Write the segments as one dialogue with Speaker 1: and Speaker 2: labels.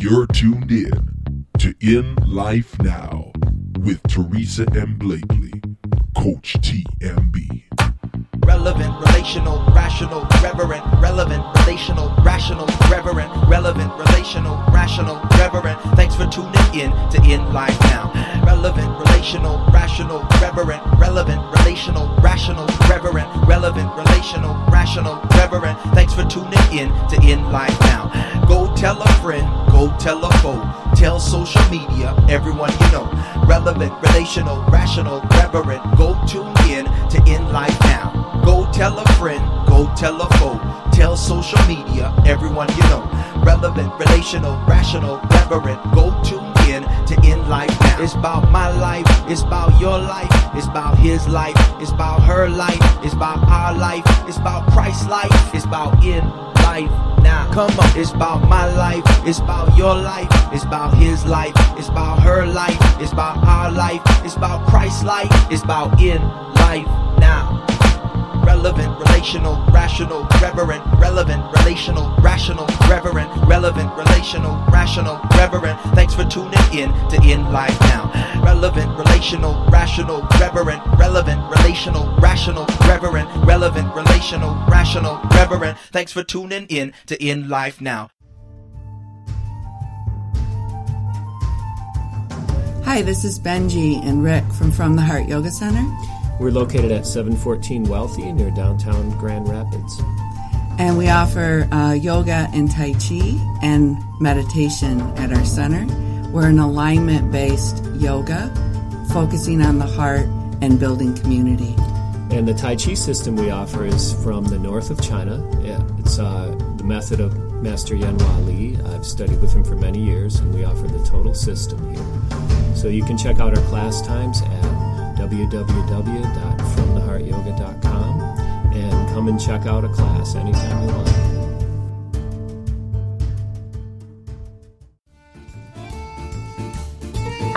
Speaker 1: You're tuned in to In Life Now with Teresa M. Blakely, Coach TMB.
Speaker 2: Relevant, relational, rational, reverent, relevant, relational, rational, reverent, relevant, relational, rational, reverent. Thanks for tuning in to In Life Now. Relevant, relational, rational, reverent, relevant, relational, rational, reverent, relevant, relational, rational, reverent. Thanks for tuning in to In Life Now. Go tell a friend, go tell a foe, tell social media, everyone you know. Relevant, relational, rational, reverent. Go tune in to In Life Now. Go tell a friend, go tell a foe, tell social media, everyone you know. Relevant, relational, rational, reverent. Go tune in to In Life Now. It's about my life, it's about your life, it's about his life, it's about her life, it's about our life, it's about Christ's life, it's about In Life. Come on, it's about my life, it's about your life, it's about his life, it's about her life, it's about our life, it's about Christ's life, it's about In Life Now relevant, relational, rational, reverent, relevant, relational, rational, reverent, relevant, relational, rational, reverent. Thanks for tuning in to In Life Now. Relevant, relational, rational, reverent, relevant, relational, rational, reverent, relevant, relational, rational, reverent. Thanks for tuning in to In Life Now.
Speaker 3: Hi, this is Benji and Rick from From the Heart Yoga Center.
Speaker 4: We're located at 714 Wealthy near downtown Grand Rapids.
Speaker 3: And we offer uh, yoga and Tai Chi and meditation at our center. We're an alignment based yoga, focusing on the heart and building community.
Speaker 4: And the Tai Chi system we offer is from the north of China. It's uh, the method of Master Yanhua Li. I've studied with him for many years, and we offer the total system here. So you can check out our class times at www.fromtheheartyoga.com and come and check out a class anytime you want.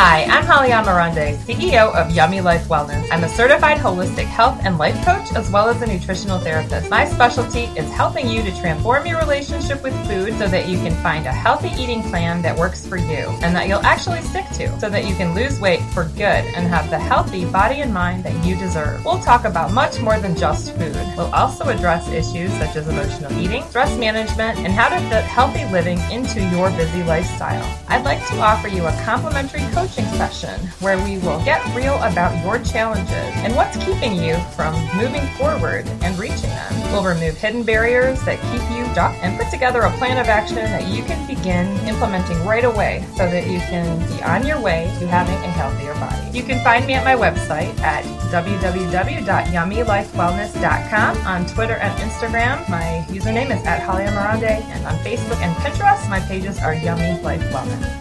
Speaker 5: Hi, I'm Holly Amarande, CEO of Yummy Life Wellness. I'm a certified holistic health and life coach as well as a nutritional therapist. My specialty is helping you to transform your relationship with food so that you can find a healthy eating plan that works for you and that you'll actually stick to so that you can lose weight for good and have the healthy body and mind that you deserve. We'll talk about much more than just food. We'll also address issues such as emotional eating, stress management, and how to fit healthy living into your busy lifestyle. I'd like to offer you a complimentary coaching session where we will get real about your challenges and what's keeping you from moving forward and reaching them. We'll remove hidden barriers that keep you stuck and put together a plan of action that you can begin implementing right away so that you can be on your way to having a healthier body. You can find me at my website at www.yummylifewellness.com. On Twitter and Instagram, my username is at Holly Amarande, and on Facebook and Pinterest, my pages are Yummy Life Wellness.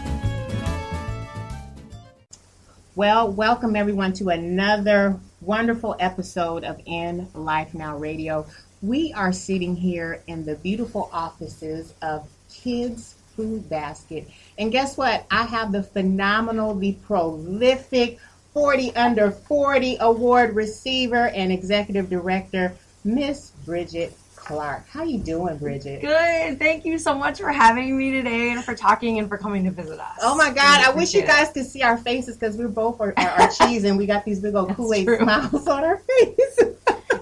Speaker 6: Well, welcome everyone to another wonderful episode of In Life Now Radio. We are sitting here in the beautiful offices of Kids Food Basket. And guess what? I have the phenomenal, the prolific 40 under 40 award receiver and executive director, Miss Bridget Clark. How you doing, Bridget?
Speaker 7: Good. Thank you so much for having me today and for talking and for coming to visit us.
Speaker 6: Oh my God! I wish you guys could see our faces because we're both are, are, are cheese and we got these big old Kool Aid smiles on our faces.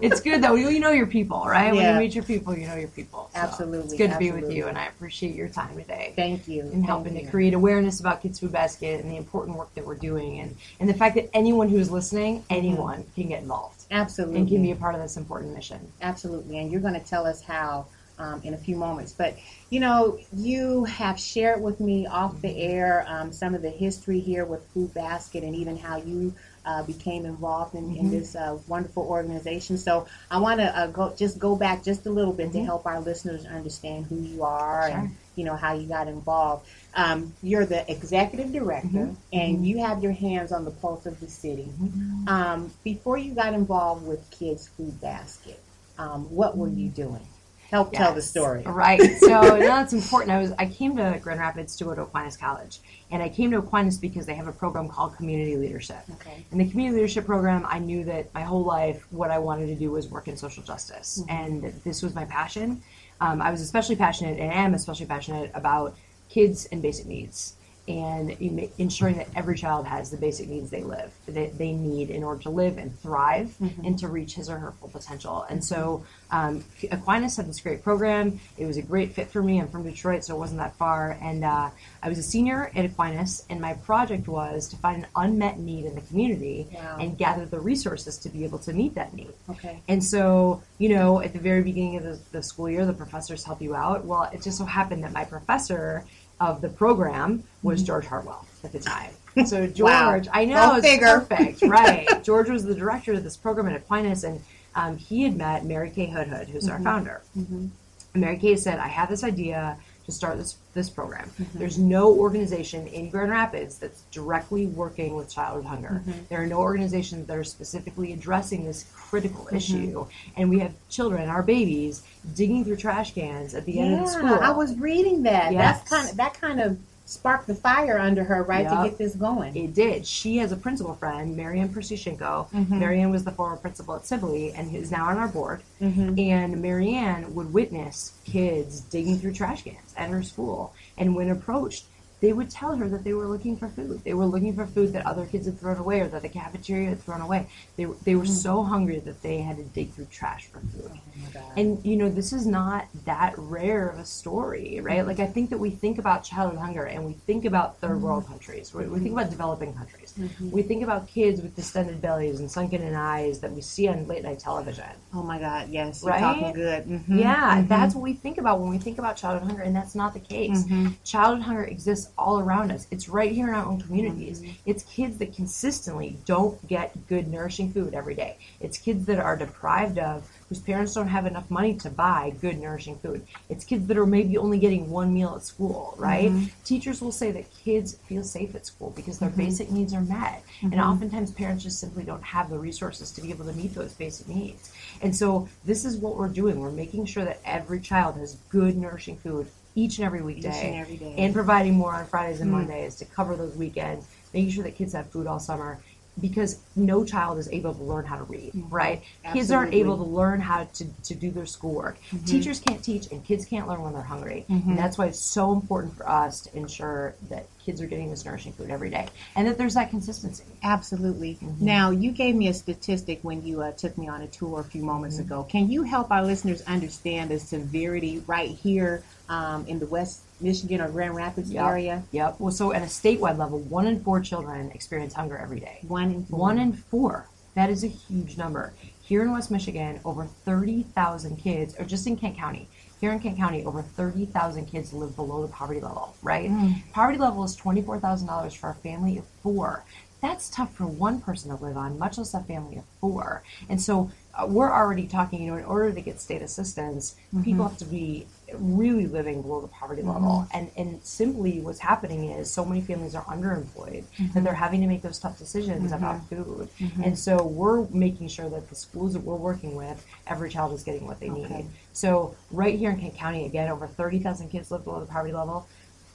Speaker 7: It's good though. You, you know your people, right?
Speaker 6: Yeah.
Speaker 7: When you meet your people, you know your people. So
Speaker 6: Absolutely,
Speaker 7: It's good to be with you, and I appreciate your time today.
Speaker 6: Thank you.
Speaker 7: And
Speaker 6: Thank
Speaker 7: helping
Speaker 6: you.
Speaker 7: to create awareness about Kids Food Basket and the important work that we're doing, and, and the fact that anyone who's listening, anyone can get involved
Speaker 6: Absolutely.
Speaker 7: and can be a part of this important mission.
Speaker 6: Absolutely, and you're going to tell us how um, in a few moments. But you know, you have shared with me off the air um, some of the history here with Food Basket, and even how you uh, became involved in, in
Speaker 7: Mhm.
Speaker 6: this uh, wonderful organization. So I want to uh, go just go back just a little bit to
Speaker 7: Mhm.
Speaker 6: help our listeners understand who you are
Speaker 7: Sure.
Speaker 6: and you know how you got involved. Um, you're the executive director,
Speaker 7: Mhm.
Speaker 6: and
Speaker 7: Mhm.
Speaker 6: you have your hands on the pulse of the city.
Speaker 7: Mm-hmm.
Speaker 6: Um, before you got involved with Kids Food Basket, um, what were you doing? Help tell the story.
Speaker 7: Right. So now that's important. I was I came to Grand Rapids to go to Aquinas College, and I came to Aquinas because they have a program called Community Leadership.
Speaker 6: Okay.
Speaker 7: And the community leadership program, I knew that my whole life what I wanted to do was work in social justice,
Speaker 6: Mm-hmm.
Speaker 7: and this was my passion. Um, I was especially passionate, and am especially passionate about kids and basic needs and ensuring that every child has the basic needs they live that they need in order to live and thrive and to reach his or her full potential. And so um, Aquinas had this great program. It was a great fit for me. I'm from Detroit, so it wasn't that far. And uh, I was a senior at Aquinas, and my project was to find an unmet need in the community
Speaker 6: Wow.
Speaker 7: and gather the resources to be able to meet that need.
Speaker 6: Okay.
Speaker 7: And so, you know, at the very beginning of the, the school year, the professors help you out. Well, it just so happened that my professor of the program was mm-hmm. George Heartwell at the time. So George,
Speaker 6: Wow.
Speaker 7: I know, it's perfect, right? George was the director of this program at Aquinas, and um, he had met Mary Kay Hoodhood, who's our mm-hmm. founder. And Mary Kay said, "I have this idea to start this this program. Mm-hmm. There's no organization in Grand Rapids that's directly working with childhood hunger. Mm-hmm. There are no organizations that are specifically addressing this critical mm-hmm. issue, and we have children, our babies, digging through trash cans at the end of the school.
Speaker 6: I was reading that.
Speaker 7: Yes.
Speaker 6: That's kind of that kind of sparked the fire under her, right,
Speaker 7: Yep.
Speaker 6: to get this going.
Speaker 7: It did. She has a principal friend, Marianne Persichenko. Mm-hmm. Marianne was the former principal at Sibley and is now on our board. Mm-hmm. And Marianne would witness kids digging through trash cans at her school. And when approached, they would tell her that they were looking for food. They were looking for food that other kids had thrown away or that the cafeteria had thrown away. They, were- they were mm-hmm. so hungry that they had to dig through trash for food. Oh And you know, this is not that rare of a story, right? Like I think that we think about childhood hunger and we think about 3rd mm-hmm. world countries. We, we think about developing countries. Mm-hmm. We think about kids with distended bellies and sunken in eyes that we see on late night television.
Speaker 6: Oh my God! Yes, you're
Speaker 7: Right?
Speaker 6: talking good. Mhm.
Speaker 7: Yeah, that's what we think about when we think about childhood hunger, and that's not the case. Childhood hunger exists all around us. It's right here in our own communities. Mm-hmm. It's kids that consistently don't get good, nourishing food every day. It's kids that are deprived of, whose parents don't have enough money to buy good, nourishing food. It's kids that are maybe only getting one meal at school, right? Mm-hmm. Teachers will say that kids feel safe at school because their mm-hmm. basic needs are met. And oftentimes parents just simply don't have the resources to be able to meet those basic needs. And so this is what we're doing. We're making sure that every child has good, nourishing food each and every weekday.
Speaker 6: and every day.
Speaker 7: And providing more on Fridays and mm. Mondays to cover those weekends, making sure that kids have food all summer. Because no child is able to learn how to read, right? Kids aren't able to learn how to, to do their schoolwork. Teachers can't teach and kids can't learn when they're hungry. And that's why it's so important for us to ensure that kids are getting this nourishing food every day and that there's that consistency.
Speaker 6: Absolutely.
Speaker 7: Mm-hmm.
Speaker 6: Now, you gave me a statistic when you uh, took me on a tour a few moments
Speaker 7: Mm-hmm.
Speaker 6: ago. Can you help our listeners understand the severity right here um, in the West Michigan or Grand Rapids
Speaker 7: Yep.
Speaker 6: area?
Speaker 7: Yep. Well, so at a statewide level, one in four children experience hunger every day.
Speaker 6: One in four.
Speaker 7: One in four. That is a huge number. Here in West Michigan, over 30,000 kids, or just in Kent County, here in Kent County, over 30,000 kids live below the poverty level, right? Mm. Poverty level is $24,000 for a family of four. That's tough for one person to live on, much less a family of four. And so we're already talking, you know, in order to get state assistance, mm-hmm. people have to be really living below the poverty mm-hmm. level. And and simply what's happening is so many families are underemployed mm-hmm. that they're having to make those tough decisions about food. And so we're making sure that the schools that we're working with, every child is getting what they need. So right here in Kent County, again, over 30,000 kids live below the poverty level.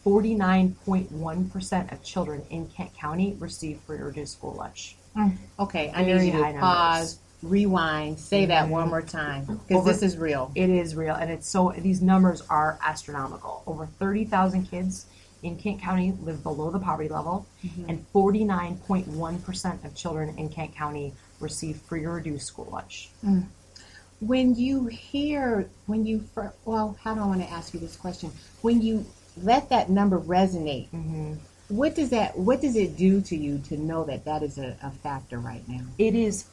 Speaker 7: 49.1% of children in Kent County receive free or reduced school lunch. Mm.
Speaker 6: Okay, I need you
Speaker 7: high
Speaker 6: to
Speaker 7: numbers.
Speaker 6: pause, rewind, say that one mm-hmm. more time because this is real.
Speaker 7: It is real, and it's so. These numbers are astronomical. Over thirty thousand kids in Kent County live below the poverty level, mm-hmm. and forty nine point one percent of children in Kent County receive free or reduced school lunch. Mm.
Speaker 6: When you hear, when you, fir- well, how do I want to ask you this question? When you let that number resonate,
Speaker 7: Mm-hmm.
Speaker 6: what does that, what does it do to you to know that that is a, a factor right now?
Speaker 7: It is.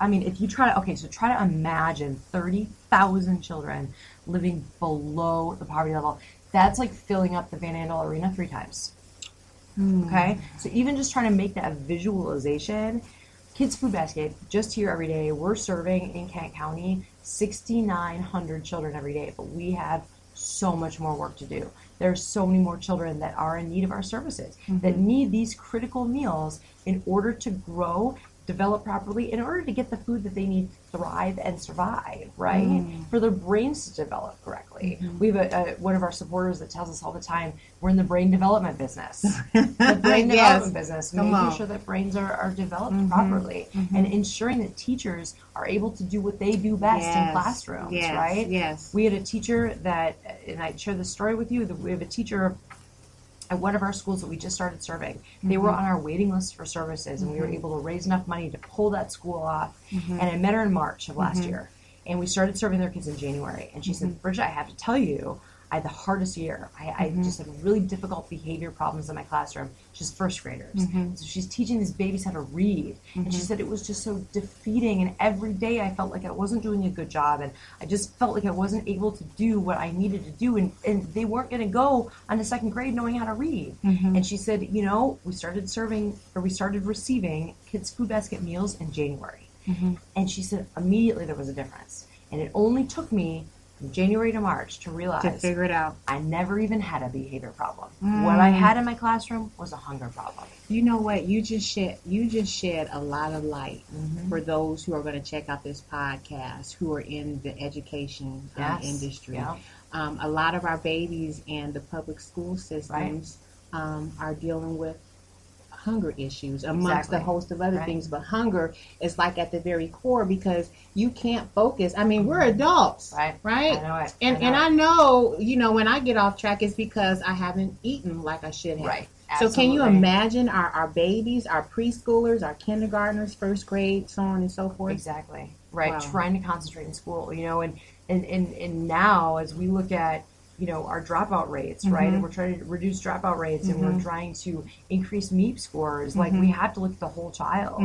Speaker 7: I mean, if you try to okay, so try to imagine thirty thousand children living below the poverty level. That's like filling up the Van Andel Arena three times. Hmm. Okay, so even just trying to make that a visualization, Kids Food Basket, just here every day, we're serving in Kent County 6,900 children every day, but we have so much more work to do. There's so many more children that are in need of our services, that mm-hmm. need these critical meals in order to grow, develop properly, in order to get the food that they need to thrive and survive, right? Mm. For their brains to develop correctly. Mm-hmm. We have a, a, one of our supporters that tells us all the time, we're in the brain development business. the brain
Speaker 6: Yes.
Speaker 7: development business,
Speaker 6: Come
Speaker 7: making
Speaker 6: on.
Speaker 7: sure that brains are, are developed mm-hmm. properly mm-hmm. and ensuring that teachers are able to do what they do best in classrooms,
Speaker 6: Yes.
Speaker 7: right?
Speaker 6: Yes.
Speaker 7: We had a teacher that, and I share this story with you, that we have a teacher at one of our schools that we just started serving. They mm-hmm. were on our waiting list for services, and we were mm-hmm. able to raise enough money to pull that school off. Mm-hmm. And I met her in March of last year, and we started serving their kids in January. And she said, Bridget, I have to tell you, I had the hardest year. I, I mm-hmm. just had really difficult behavior problems in my classroom. She's first graders. Mm-hmm. So she's teaching these babies how to read. And she mm-hmm. said it was just so defeating. And every day I felt like I wasn't doing a good job. And I just felt like I wasn't able to do what I needed to do. And, and they weren't going to go on to second grade knowing how to read. And she said, you know, we started serving or we started receiving kids' food basket meals in January. And she said immediately there was a difference. And it only took me from January to March to realize
Speaker 6: To figure it out.
Speaker 7: I never even had a behavior problem. What I had in my classroom was a hunger problem.
Speaker 6: You know what? You just shed you just shed a lot of light
Speaker 7: Mm-hmm.
Speaker 6: for those who are going to check out this podcast who are in the education um, industry.
Speaker 7: Yeah.
Speaker 6: Um, a lot of our babies in the public school systems um, are dealing with hunger issues amongst
Speaker 7: Exactly.
Speaker 6: a host of other
Speaker 7: Right.
Speaker 6: things. But hunger is like at the very core because you can't focus. I mean, we're adults,
Speaker 7: Right.
Speaker 6: Right.
Speaker 7: I.
Speaker 6: And
Speaker 7: I know
Speaker 6: and. I know, you know, when I get off track, it's because I haven't eaten like I should have.
Speaker 7: Right.
Speaker 6: So can you imagine our, our babies, our preschoolers, our kindergartners, first grade, so on and so forth?
Speaker 7: Exactly. Right.
Speaker 6: Wow.
Speaker 7: Trying to concentrate in school, you know, and, and, and, and now as we look at, you know, our dropout rates, right?
Speaker 6: Mm-hmm.
Speaker 7: And we're trying to reduce dropout rates and we're trying to increase MEAP scores. Like
Speaker 6: Mm-hmm.
Speaker 7: we have to look at the whole child.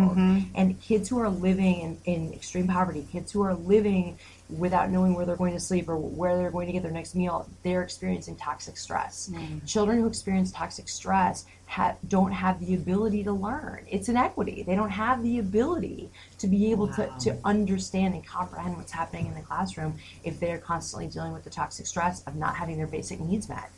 Speaker 7: And kids who are living in, in extreme poverty, kids who are living without knowing where they're going to sleep or where they're going to get their next meal, they're experiencing toxic stress.
Speaker 6: Mm.
Speaker 7: Children who experience toxic stress ha- don't have the ability to learn. It's inequity. They don't have the ability to be able to, to understand and comprehend what's happening in the classroom if they're constantly dealing with the toxic stress of not having their basic needs met.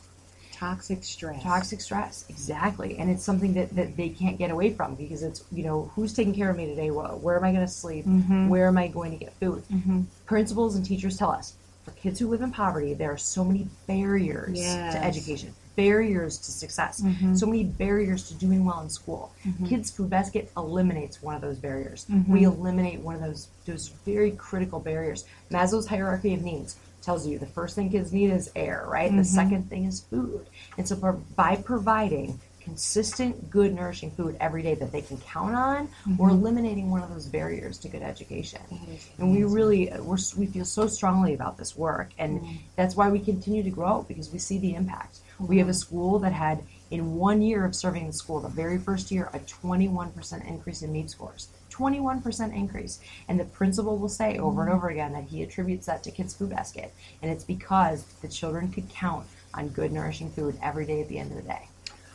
Speaker 6: Toxic stress.
Speaker 7: Toxic stress, exactly. And it's something that, that they can't get away from because it's, you know, who's taking care of me today? Where, where am I going to sleep? Mm-hmm. Where am I going to get food? Mm-hmm. Principals and teachers tell us for kids who live in poverty, there are so many barriers
Speaker 6: Yes.
Speaker 7: to education, barriers to success, mm-hmm. so many barriers to doing well in school. Kids Food Basket eliminates one of those barriers. We eliminate one of those those very critical barriers. Maslow's hierarchy of needs tells you the first thing kids need is air, right? The second thing is food. And so by providing consistent, good, nourishing food every day that they can count on, we're eliminating one of those barriers to good education. And we really, uh, we're, we feel so strongly about this work, and that's why we continue to grow because we see the impact. We have a school that had, in one year of serving the school, the very first year, a 21% increase in MEAP scores. 21% increase. And the principal will say over and over again that he attributes that to Kids Food Basket. And it's because the children could count on good, nourishing food every day at the end of the day.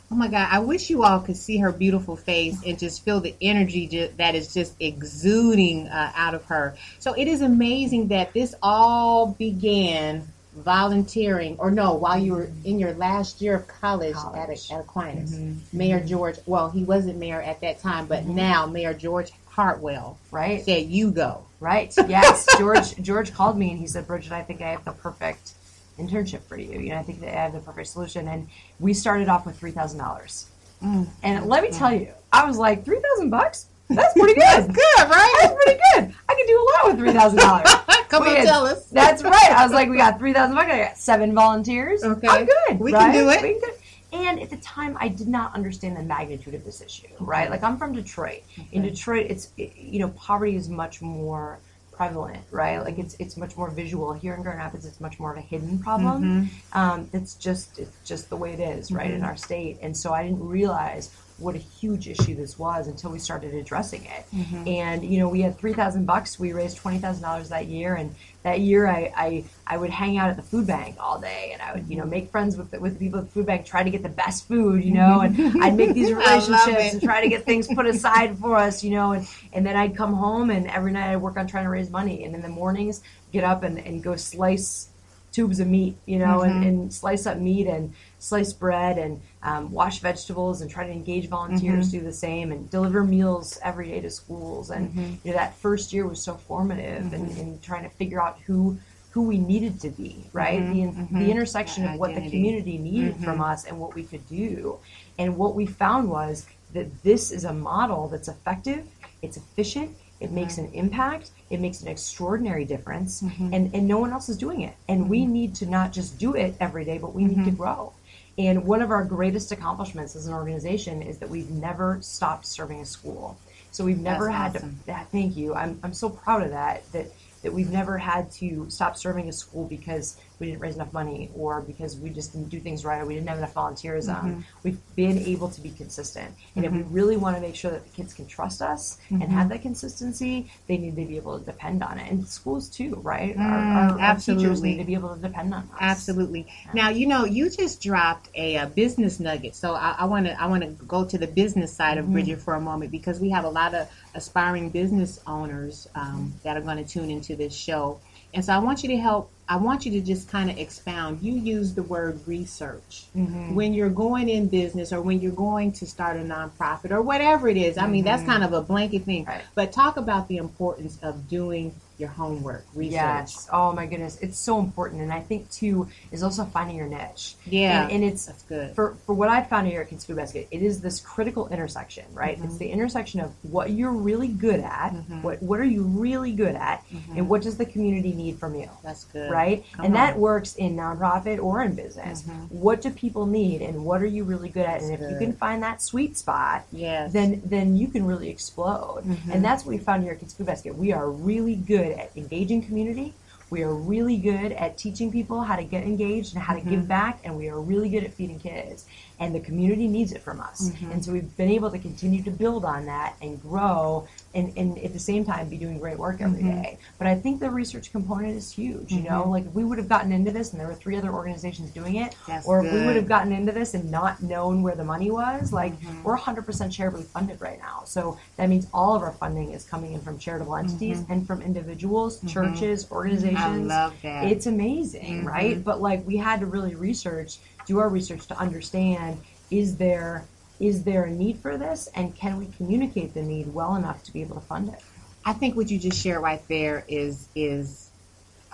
Speaker 6: Oh my God! I wish you all could see her beautiful face and just feel the energy that is just exuding uh, out of her. So it is amazing that this all began volunteering, or no, while you were in your last year of college,
Speaker 7: College.
Speaker 6: at, at Aquinas. Mm-hmm. Mayor mm-hmm. George, well, he wasn't mayor at that time, but mm-hmm. now Mayor George Heartwell
Speaker 7: Right?
Speaker 6: said, "You go."
Speaker 7: Right. Yes. George George called me and he said, Bridget, I think I have the perfect internship for you. You know, I think that I have the perfect solution. And we started off with three thousand dollars. Mm. And let me mm. tell you, I was like, three thousand bucks? That's pretty good.
Speaker 6: Good, right?
Speaker 7: That's pretty good. I can do a lot with three thousand dollars.
Speaker 6: Come on, tell us.
Speaker 7: That's right. I was like, we got three thousand bucks. I got seven volunteers.
Speaker 6: Okay.
Speaker 7: I'm good.
Speaker 6: We can do it.
Speaker 7: We can do it. And at the time, I did not understand the magnitude of this issue. Right? Like I'm from Detroit. In Detroit, it's you know poverty is much more prevalent, right? Like it's it's much more visual. Here in Grand Rapids, it's much more of a hidden problem.
Speaker 6: Mm-hmm.
Speaker 7: Um, it's just it's just the way it is, right, in our state. And so I didn't realize what a huge issue this was until we started addressing it.
Speaker 6: Mm-hmm.
Speaker 7: And you know, we had three thousand bucks. We raised twenty thousand dollars that year, and that year I, I I would hang out at the food bank all day, and I would you know make friends with the, with the people at the food bank, try to get the best food, you know, and I'd make these relationships and try to get things put aside for us, you know, and and then I'd come home and every night I'd work on trying to raise money, and in the mornings get up and, and go slice tubes of meat, you know, and, and slice up meat and slice bread and um, wash vegetables and try to engage volunteers mm-hmm. do the same and deliver meals every day to schools. And mm-hmm. you know that first year was so formative in, in mm-hmm. trying to figure out who who we needed to be, right? The, the intersection of what the community needed from us and what we could do. And what we found was that this is a model that's effective, it's efficient, it makes an impact, it makes an extraordinary difference, and, and no one else is doing it. And we need to not just do it every day, but we need to grow. And one of our greatest accomplishments as an organization is that we've never stopped serving a school. So we've never
Speaker 6: That's
Speaker 7: had
Speaker 6: awesome.
Speaker 7: to. Thank you. I'm, I'm so proud of that. That that we've never had to stop serving a school because we didn't raise enough money or because we just didn't do things right or we didn't have enough volunteerism.
Speaker 6: Mm-hmm.
Speaker 7: We've been able to be consistent. And if we really want to make sure that the kids can trust us and
Speaker 6: Mm-hmm.
Speaker 7: have that consistency, they need to be able to depend on it. And schools too, right? our,
Speaker 6: Mm,
Speaker 7: our, our teachers
Speaker 6: absolutely.
Speaker 7: need to be able to depend on us.
Speaker 6: Absolutely. Now you know you just dropped a, uh business nugget, so I want to I want to go to the business side of Bridget for a moment because we have a lot of aspiring business owners um, that are going to tune into this show, and so I want you to help. I want you to just kind of expound. You use the word research mm-hmm. when you're going in business or when you're going to start a nonprofit or whatever it is. I mean, that's mm-hmm. kind of a blanket thing.
Speaker 7: Right.
Speaker 6: But talk about the importance of doing your homework, research.
Speaker 7: Yes. Oh my goodness, it's so important, and I think too is also finding your niche.
Speaker 6: Yeah,
Speaker 7: and, and it's
Speaker 6: that's good.
Speaker 7: for for what I found here at Kids Food Basket. It is this critical intersection, right?
Speaker 6: Mm-hmm.
Speaker 7: It's the intersection of what you're really good at, what what are you really good at, and what does the community need from you.
Speaker 6: That's good.
Speaker 7: Right,
Speaker 6: Come
Speaker 7: and that
Speaker 6: on. Mm-hmm.
Speaker 7: works in nonprofit or in business. What do people need, and what are you really good at? and if you can find that sweet spot,
Speaker 6: Yes.
Speaker 7: then then you can really explode.
Speaker 6: Mm-hmm.
Speaker 7: And that's what we found here at Kids Food Basket. We are really good at engaging community. We are really good at teaching people how to get engaged and how to
Speaker 6: Mm-hmm.
Speaker 7: give back, and we are really good at feeding kids. And the community needs it from us.
Speaker 6: Mm-hmm.
Speaker 7: And so we've been able to continue to build on that and grow, and, and at the same time be doing great work every
Speaker 6: Mm-hmm.
Speaker 7: day. But I think the research component is huge. You know, like if we would have gotten into this and there were three other organizations doing it,
Speaker 6: That's
Speaker 7: or if we would have gotten into this and not known where the money was, like
Speaker 6: Mm-hmm.
Speaker 7: we're 100% charitably funded right now. So that means all of our funding is coming in from charitable entities and from individuals, churches, organizations.
Speaker 6: Mm-hmm. I love that. Mm-hmm.
Speaker 7: It's amazing, right? But like we had to really research, do our research to understand is there is there a need for this and can we communicate the need well enough to be able to fund it?
Speaker 6: I think what you just shared right there is is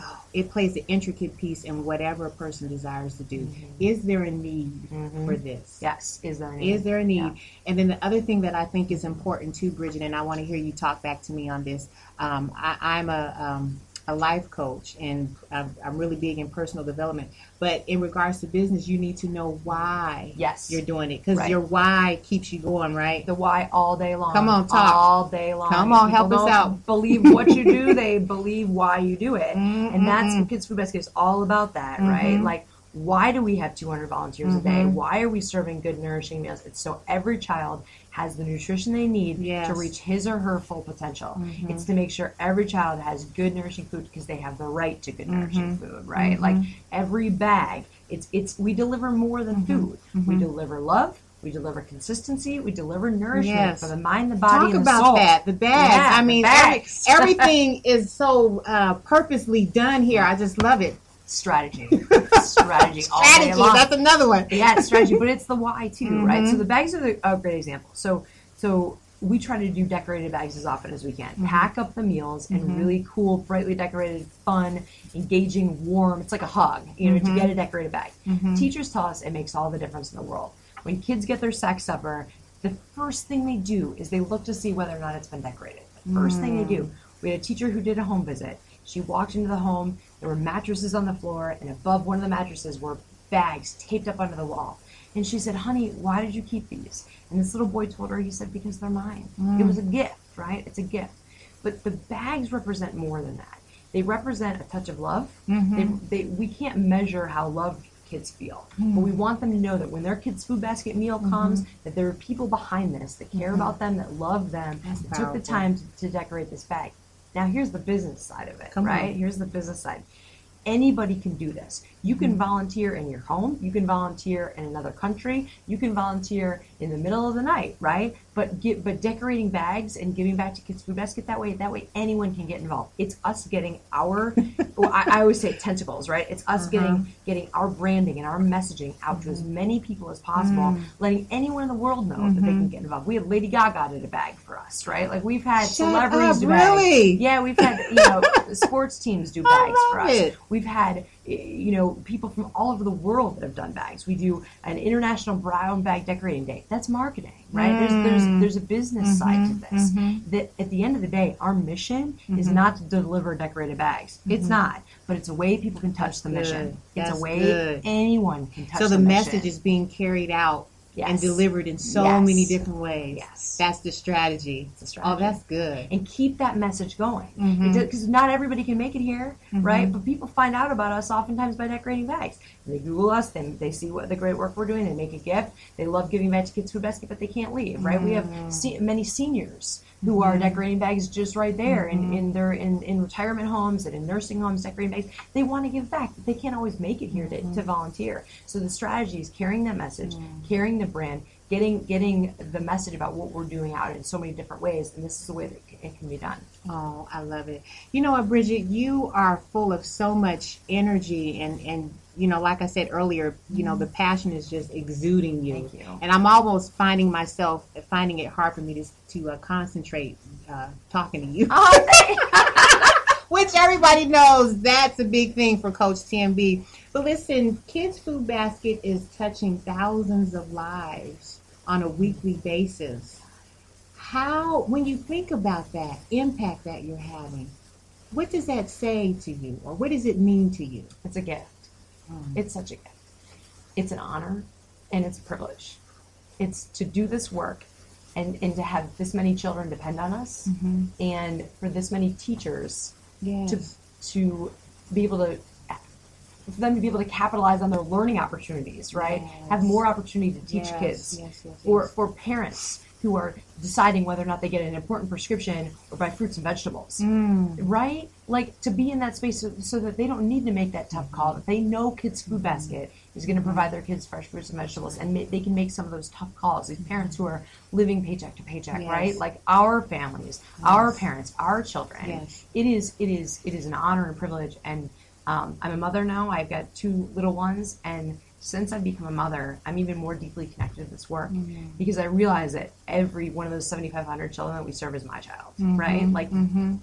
Speaker 6: oh, it plays an intricate piece in whatever a person desires to do.
Speaker 7: Mm-hmm.
Speaker 6: Is there a need for this?
Speaker 7: Yes, is there a need?
Speaker 6: Is there a need?
Speaker 7: Yeah.
Speaker 6: And then the other thing that I think is important too, Bridget, and I want to hear you talk back to me on this. Um, I, I'm a um, a life coach, and I'm, I'm really big in personal development. But in regards to business, you need to know why
Speaker 7: Yes.
Speaker 6: you're doing it because
Speaker 7: Right.
Speaker 6: your why keeps you going, right?
Speaker 7: the why all day long.
Speaker 6: Come on, talk.
Speaker 7: all day long.
Speaker 6: Come on, help us
Speaker 7: don't
Speaker 6: out.
Speaker 7: Believe what you do; they believe why you do it,
Speaker 6: Mm,
Speaker 7: and that's Kids Food Basket is all about. That
Speaker 6: Mm-hmm.
Speaker 7: right? Like, why do we have 200 volunteers a day? Why are we serving good, nourishing meals? It's so every child has the nutrition they need
Speaker 6: Yes.
Speaker 7: to reach his or her full potential.
Speaker 6: Mm-hmm.
Speaker 7: It's to make sure every child has good, nourishing food because they have the right to good, nourishing
Speaker 6: Mm-hmm.
Speaker 7: food. Right? Like every bag, it's it's we deliver more
Speaker 6: Mm-hmm.
Speaker 7: than food. We deliver love. We deliver consistency. We deliver nourishment
Speaker 6: Yes.
Speaker 7: for the mind, the body,
Speaker 6: Talk
Speaker 7: and the
Speaker 6: about that. The bags.
Speaker 7: Yeah,
Speaker 6: I mean. Every, everything is so uh, purposely done here. I just love it.
Speaker 7: Strategy, strategy,
Speaker 6: Strategy. That's another one.
Speaker 7: yeah, strategy, but it's the why too, right?
Speaker 6: Mm-hmm.
Speaker 7: So the bags are the, a great example. So, so we try to do decorated bags as often as we can.
Speaker 6: Mm-hmm.
Speaker 7: Pack up the meals in really cool, brightly decorated, fun, engaging, warm. It's like a hug, you know,
Speaker 6: Mm-hmm.
Speaker 7: to get a decorated bag. Teachers tell us it makes all the difference in the world. When kids get their sack supper, the first thing they do is they look to see whether or not it's been decorated. The first thing they
Speaker 6: Mm.
Speaker 7: do. We had a teacher who did a home visit. She walked into the home. There were mattresses on the floor, and above one of the mattresses were bags taped up onto the wall. And she said, Honey, why did you keep these? And this little boy told her, He said, Because they're mine. Mm. It was a gift, right? It's a gift. But the bags represent more than that. They represent a touch of love. Mm-hmm. They, they, we can't measure how loved kids feel, mm. but we want them to know that when their kids' food basket meal mm-hmm. comes, that there are people behind this that care mm-hmm. about them, that love them, that took the time to, to decorate this bag. Now, here's the business side of it,
Speaker 6: Come on.
Speaker 7: right? Here's the business side. Anybody can do this. You
Speaker 6: Mm-hmm.
Speaker 7: can hmm. volunteer in your home. You can volunteer in another country. You can volunteer in the middle of the night, right? But get, but decorating bags and giving back to Kids Food Basket that way, that way anyone can get involved. It's us getting our, well, I, I always say tentacles, right? It's us uh-huh. getting getting our branding and our messaging out to as mm-hmm. many people as possible, mm. letting anyone in the world know that they can mm-hmm. get involved. We had Lady Gaga did a bag for us, right? Like we've had
Speaker 6: Shut
Speaker 7: celebrities
Speaker 6: up,
Speaker 7: do bags.
Speaker 6: really?
Speaker 7: Yeah, we've had you know sports teams do bags for us.
Speaker 6: it.
Speaker 7: We've had Eh, you know, people from all over the world that have done bags. We do an international brown bag decorating day. That's marketing, right? There's there's mm. there's a business mm-hmm. side to this. Mm-hmm. That at the end of the day, our mission is mm-hmm. not to deliver decorated bags. It's not, but it's a way people can touch the mission.
Speaker 6: good.
Speaker 7: It's
Speaker 6: That's
Speaker 7: a way
Speaker 6: good.
Speaker 7: anyone can touch
Speaker 6: So the,
Speaker 7: mission.
Speaker 6: message is being carried out and delivered in so
Speaker 7: Yes.
Speaker 6: many different ways.
Speaker 7: Yes.
Speaker 6: That's the strategy.
Speaker 7: It's a strategy.
Speaker 6: Oh, that's good.
Speaker 7: and keep that message going.
Speaker 6: Mm-hmm.
Speaker 7: Because not everybody can make it here, right? But people find out about us oftentimes by decorating bags. They Google us, they, they see what the great work we're doing, they make a gift. They love giving back to Kids Food Basket, but they can't leave, right? We have
Speaker 6: Mm-hmm.
Speaker 7: se- many seniors who are decorating bags just right there in,
Speaker 6: Mm-hmm.
Speaker 7: in their in, in retirement homes and in nursing homes decorating bags. They want to give back, but they can't always make it here to,
Speaker 6: Mm-hmm.
Speaker 7: to volunteer. So the strategy is carrying that message, carrying the brand, getting getting the message about what we're doing out in so many different ways, and this is the way that it can be done.
Speaker 6: Oh, I love it. You know what, Bridget? You are full of so much energy and and you know, like I said earlier, you know, the passion is just exuding you.
Speaker 7: You.
Speaker 6: And I'm almost finding myself finding it hard for me to to uh, concentrate uh, talking to you. Which everybody knows that's a big thing for Coach TMB. But listen, Kids Food Basket is touching thousands of lives on a weekly basis. How, when you think about that impact that you're having, what does that say to you, or what does it mean to you?
Speaker 7: It's a gift. Mm-hmm. It's such a gift. It's an honor and it's a privilege. It's to do this work and, and to have this many children depend on us mm-hmm. and for this many teachers
Speaker 6: Yes.
Speaker 7: to to be able to for them to be able to capitalize on their learning opportunities, right? Have more opportunity to teach
Speaker 6: Yes,
Speaker 7: kids.
Speaker 6: yes, yes,
Speaker 7: Or for parents who are deciding whether or not they get an important prescription or buy fruits and vegetables.
Speaker 6: Mm.
Speaker 7: Right? Like to be in that space so, so that they don't need to make that tough call, that they know Kids Food. Basket is going to provide their kids fresh fruits and vegetables and ma- they can make some of those tough calls. These parents who are living paycheck to paycheck,
Speaker 6: Yes.
Speaker 7: right? Like our families, our parents, our children.
Speaker 6: Yes.
Speaker 7: It is it is it is an honor and privilege and um, I'm a mother now. I've got two little ones and since I've become a mother, I'm even more deeply connected to this work
Speaker 6: Mm-hmm.
Speaker 7: because I realize that every one of those 7,500 children that we serve is my child,
Speaker 6: Mm-hmm.
Speaker 7: right? Like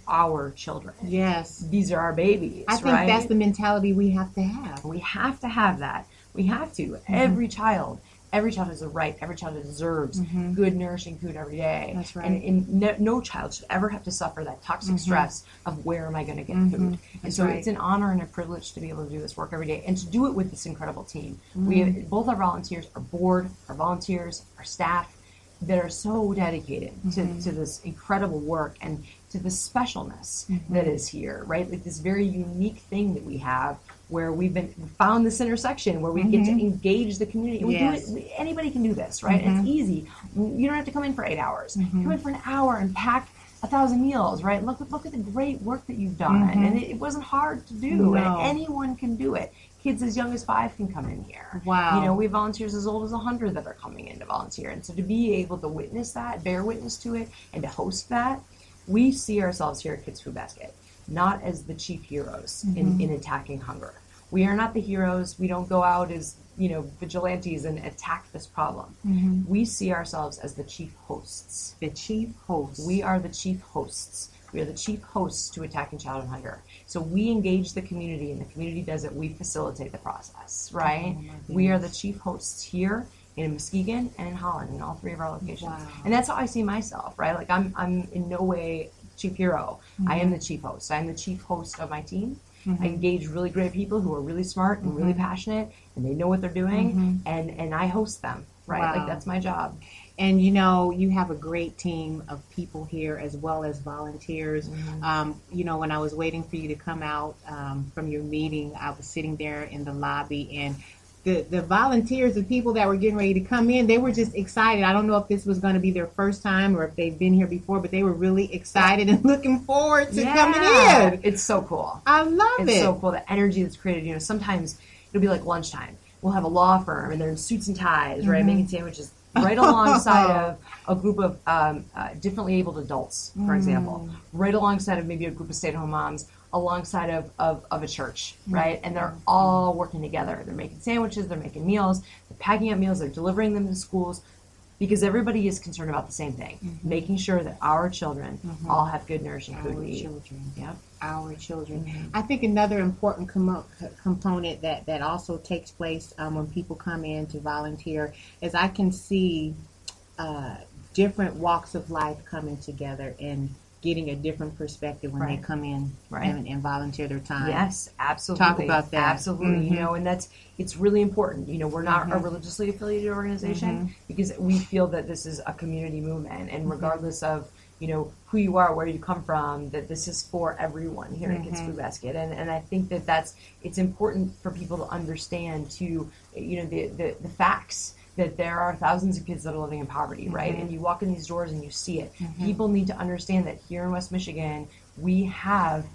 Speaker 7: our children.
Speaker 6: Yes.
Speaker 7: These are our babies.
Speaker 6: I think
Speaker 7: right?
Speaker 6: that's the mentality we have to have.
Speaker 7: We have to have that. We have to.
Speaker 6: Mm-hmm.
Speaker 7: Every child, every child has a right. Every child deserves good, nourishing food every day.
Speaker 6: Mm-hmm. That's right.
Speaker 7: And, and no, no child should ever have to suffer that toxic stress of where am I going to get food. And
Speaker 6: Mm-hmm. That's
Speaker 7: so
Speaker 6: right.
Speaker 7: it's an honor and a privilege to be able to do this work every day and to do it with this incredible team.
Speaker 6: Mm-hmm.
Speaker 7: We have both our volunteers, our board, our volunteers, our staff that are so dedicated
Speaker 6: Mm-hmm.
Speaker 7: to, to this incredible work and to the specialness
Speaker 6: Mm-hmm.
Speaker 7: that is here, right? Like this very unique thing that we have where we've been found this intersection where we get to engage the community. We
Speaker 6: Mm-hmm. Yes. Mm-hmm.
Speaker 7: do it, anybody can do this, right? It's easy. You don't have to come in for eight hours. Come in for an hour and pack a thousand meals, right? Look look at the great work that you've done, and it, it wasn't hard to do,
Speaker 6: Mm-hmm. No.
Speaker 7: and anyone can do it. Kids as young as five can come in here.
Speaker 6: Wow.
Speaker 7: You know, we have volunteers as old as 100 that are coming in to volunteer. And so to be able to witness that, bear witness to it, and to host that, we see ourselves here at Kids Food Basket not as the chief heroes in, mm-hmm. in attacking hunger. We are not the heroes. We don't go out as, you know, vigilantes and attack this problem. Mm-hmm. We see ourselves as the chief hosts.
Speaker 6: The chief host.
Speaker 7: We are the chief hosts. We are the chief hosts to attacking childhood hunger. So we engage the community, and the community does it. We facilitate the process, right? Oh we are the chief hosts here in Muskegon and in Holland, in all three of our locations.
Speaker 6: Wow.
Speaker 7: And that's how I see myself, right? Like I'm, I'm in no way chief hero. I am mm-hmm. the chief host. I am the chief host of my team. I mm-hmm. engage really great people who are really smart and really mm-hmm. passionate, and they know what they're doing, and and I host them, right?
Speaker 6: Wow.
Speaker 7: Like that's my job.
Speaker 6: And you know, you have a great team of people here as well as volunteers. Um, you know, when I was waiting for you to come out um, from your meeting, I was sitting there in the lobby and the, the volunteers, the people that were getting ready to come in, they were just excited. I don't know if this was going to be their first time or if they've been here before, but they were really excited and looking forward to coming in.
Speaker 7: It's so cool.
Speaker 6: I love
Speaker 7: It's
Speaker 6: it.
Speaker 7: It's so cool. The energy that's created. You know, sometimes it'll be like lunchtime. We'll have a law firm and they're in suits and ties, right, making sandwiches right alongside of a group of um, uh, differently abled adults, for example, right alongside of maybe a group of stay-at-home moms, alongside of, of, of a church, right? And they're all working together. They're making sandwiches, they're making meals, they're packing up meals, they're delivering them to schools. because everybody is concerned about the same thing, making sure that our children all have good nourishing food
Speaker 6: Our
Speaker 7: to eat.
Speaker 6: children.
Speaker 7: Yep.
Speaker 6: Our children.
Speaker 7: Mm-hmm.
Speaker 6: I think another important commo- component that, that also takes place um, when people come in to volunteer is I can see uh, different walks of life coming together and getting a different perspective when
Speaker 7: Right.
Speaker 6: they come in
Speaker 7: Right.
Speaker 6: and, and volunteer their time.
Speaker 7: Yes, absolutely.
Speaker 6: Talk about that.
Speaker 7: Absolutely. You
Speaker 6: Mhm.
Speaker 7: know, and that's it's really important. You know, we're not a religiously affiliated organization because we feel that this is a community movement, and regardless of you know who you are, where you come from, that this is for everyone here at Kids mm-hmm. Food Basket, and and I think that that's it's important for people to understand to you know the the, the facts that there are thousands of kids that are living in poverty, right? Mm-hmm. And you walk in these doors and you see it. Mm-hmm. People need to understand that here in West Michigan, we have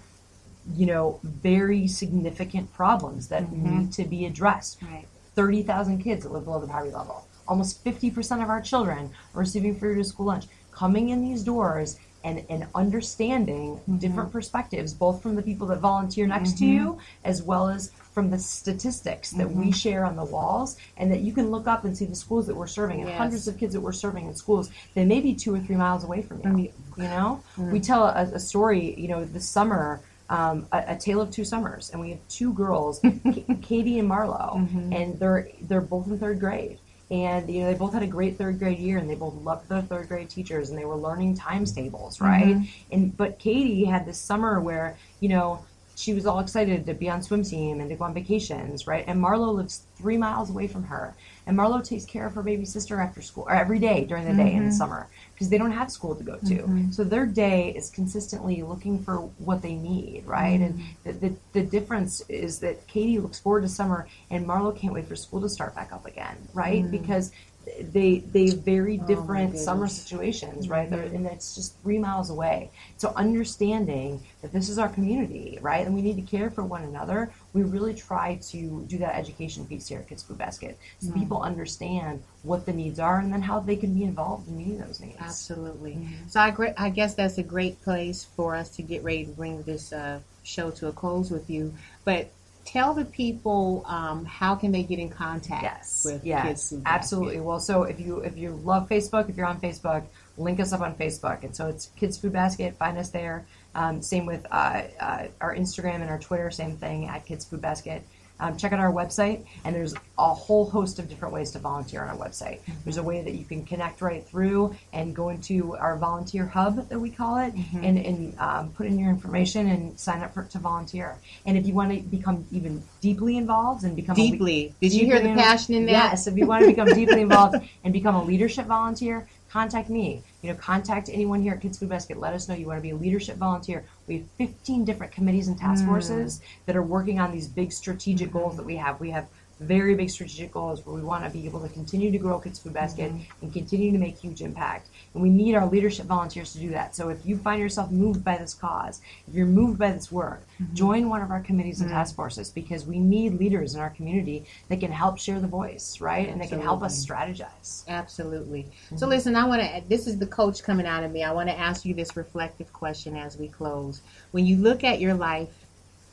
Speaker 7: you know, very significant problems that need to be addressed.
Speaker 6: Right.
Speaker 7: 30,000 kids that live below the poverty level. Almost 50% of our children are receiving free to school lunch. Coming in these doors and, and understanding mm-hmm. different perspectives, both from the people that volunteer next to you, mm-hmm. as well as from the statistics that we mm-hmm. share on the walls, and that you can look up and see the schools that we're serving and
Speaker 6: Yes.
Speaker 7: hundreds of kids that we're serving in schools that may be two or three miles away from you. You know, we tell a, a story. You know, this summer um, a, a tale of two summers, and we have two girls, K- Katie and Marlo, and they're they're both in third grade. And you know they both had a great third grade year, and they both loved their third grade teachers, and they were learning times tables, mm-hmm. right? And but Katie had this summer where you know she was all excited to be on swim team and to go on vacations, right? And Marlo lives three miles away from her, and Marlo takes care of her baby sister after school or every day during the day in the mm-hmm. summer because they don't have school to go to. Mm-hmm. So their day is consistently looking for what they need, right? And mm-hmm. the, the the difference is that Katie looks forward to summer, and Marlo can't wait for school to start back up again, right? Because they they very different summer situations, right? They're, and it's just three miles away. So understanding that this is our community, right, and we need to care for one another. We really try to do that education piece here at Kids Food Basket, so people understand what the needs are and then how they can be involved in meeting those needs.
Speaker 6: Absolutely. So I, I guess that's a great place for us to get ready to bring this uh, show to a close with you. But tell the people um, how can they get in contact
Speaker 7: Yes.
Speaker 6: with Kids
Speaker 7: yes.
Speaker 6: Basket?
Speaker 7: Absolutely. Well, so if you if you love Facebook, if you're on Facebook, link us up on Facebook, and so it's Kids Food Basket. Find us there. Um, same with uh, uh, our Instagram and our Twitter. Same thing at Kids Food Basket. Um, check out our website, and there's a whole host of different ways to volunteer on our website. There's a way that you can connect right through and go into our volunteer hub that we call it, and, and um, put in your information and sign up for to volunteer. And if you want to become even deeply involved and become a le-
Speaker 6: Deeply. Did you hear the
Speaker 7: deeply-
Speaker 6: passion in that?
Speaker 7: Yes, if you want to become deeply involved and become a leadership volunteer, contact me. You know, contact anyone here at Kids Food Basket. Let us know you want to be a leadership volunteer. We have 15 different committees and task hmm. forces that are working on these big strategic goals that we have. We have very big strategic goals where we want to be able to continue to grow Kids Food Basket mm-hmm. and continue to make huge impact. And we need our leadership volunteers to do that. So if you find yourself moved by this cause, if you're moved by this work, mm-hmm. join one of our committees and mm-hmm. task forces because we need leaders in our community that can help share the voice, right? And that can help us strategize.
Speaker 6: Absolutely.
Speaker 7: Mm-hmm.
Speaker 6: So listen, I want to. This is the coach coming out of me. I want to ask you this reflective question as we close. When you look at your life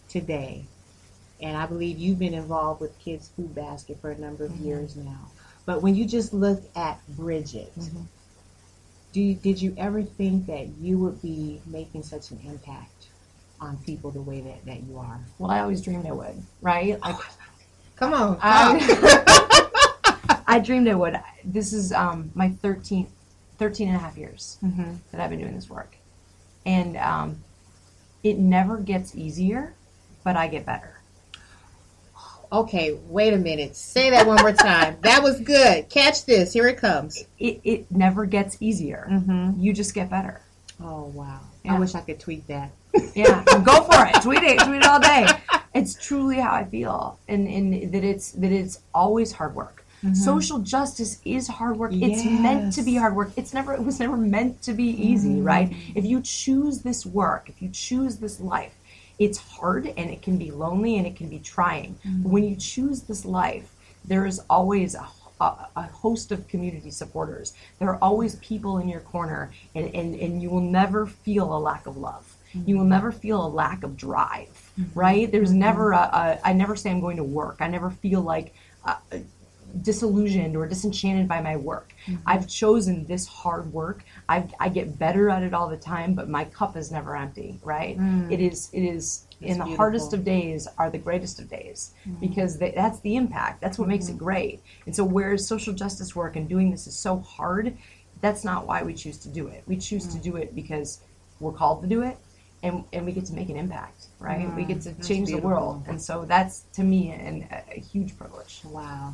Speaker 6: today, and I believe you've been involved with Kids Food Basket for a number of
Speaker 7: Mm-hmm.
Speaker 6: years now, but when you just look at Bridget,
Speaker 7: Mm-hmm.
Speaker 6: do you, did you ever think that you would be making such an impact on people the way that, that you are?
Speaker 7: Well, I always dreamed I would, right? Like,
Speaker 6: Come on.
Speaker 7: I, I dreamed I would. This is um, my 13, 13 and a half years
Speaker 6: Mhm.
Speaker 7: that I've been doing this work. And um, it never gets easier, but I get better.
Speaker 6: Okay, wait a minute. Say that one more time. that was good. Catch this. Here it comes.
Speaker 7: It, it never gets easier.
Speaker 6: Mhm.
Speaker 7: You just get better.
Speaker 6: Oh wow!
Speaker 7: Yeah.
Speaker 6: I wish I could tweet that.
Speaker 7: Yeah, go for it. Tweet it. Tweet it all day. It's truly how I feel, and, and that it's that it's always hard work. Social justice is hard work. It's meant to be hard work. It's never. It was never meant to be easy, right? If you choose this work, if you choose this life, it's hard and it can be lonely and it can be trying. But when you choose this life, there is always a a, a host of community supporters. There are always people in your corner, and, and, and you will never feel a lack of love. Mm-hmm. You will never feel a lack of drive, mm-hmm. right? There's never a, a, I never say I'm going to work. I never feel like, uh, disillusioned or disenchanted by my work. I've chosen this hard work. I I get better at it all the time, but my cup is never empty. Right? It is. It is. in the hardest of days are the greatest of days because they, that's the impact. That's what makes it great. And so, whereas social justice work and doing this is so hard, that's not why we choose to do it. We choose to do it because we're called to do it, and and we get to make an impact. Right? we get to change the world, and so that's to me an, a huge privilege.
Speaker 6: Wow.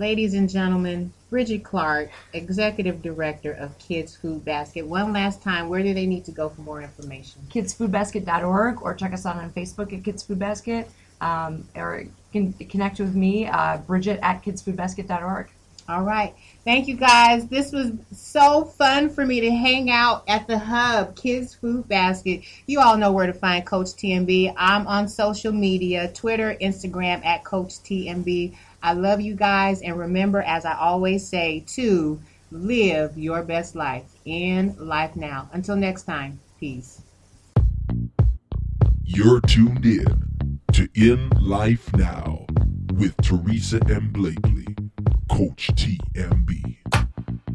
Speaker 6: Ladies and gentlemen, Bridget Clark, Executive Director of Kids Food Basket. One last time, where do they need to go for more information?
Speaker 7: kidsfoodbasket.org or check us out on Facebook at Kids Food Basket um, or can connect with me, uh, Bridget at kidsfoodbasket.org.
Speaker 6: All right. Thank you guys. This was so fun for me to hang out at the Hub Kids Food Basket. You all know where to find Coach TMB. I'm on social media Twitter, Instagram at Coach TMB. I love you guys. And remember, as I always say, to live your best life in life now. Until next time, peace.
Speaker 1: You're tuned in to In Life Now with Teresa M. Blakely, Coach TMB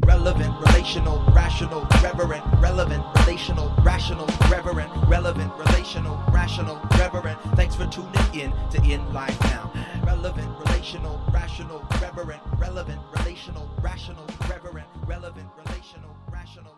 Speaker 2: relevant, relational, rational, reverent, relevant, relational, rational, reverent, relevant, relational, rational, reverent. Thanks for tuning in to In Life Now. Relevant, relational, rational, reverent, relevant, relational, rational, reverent, relevant, relational, rational.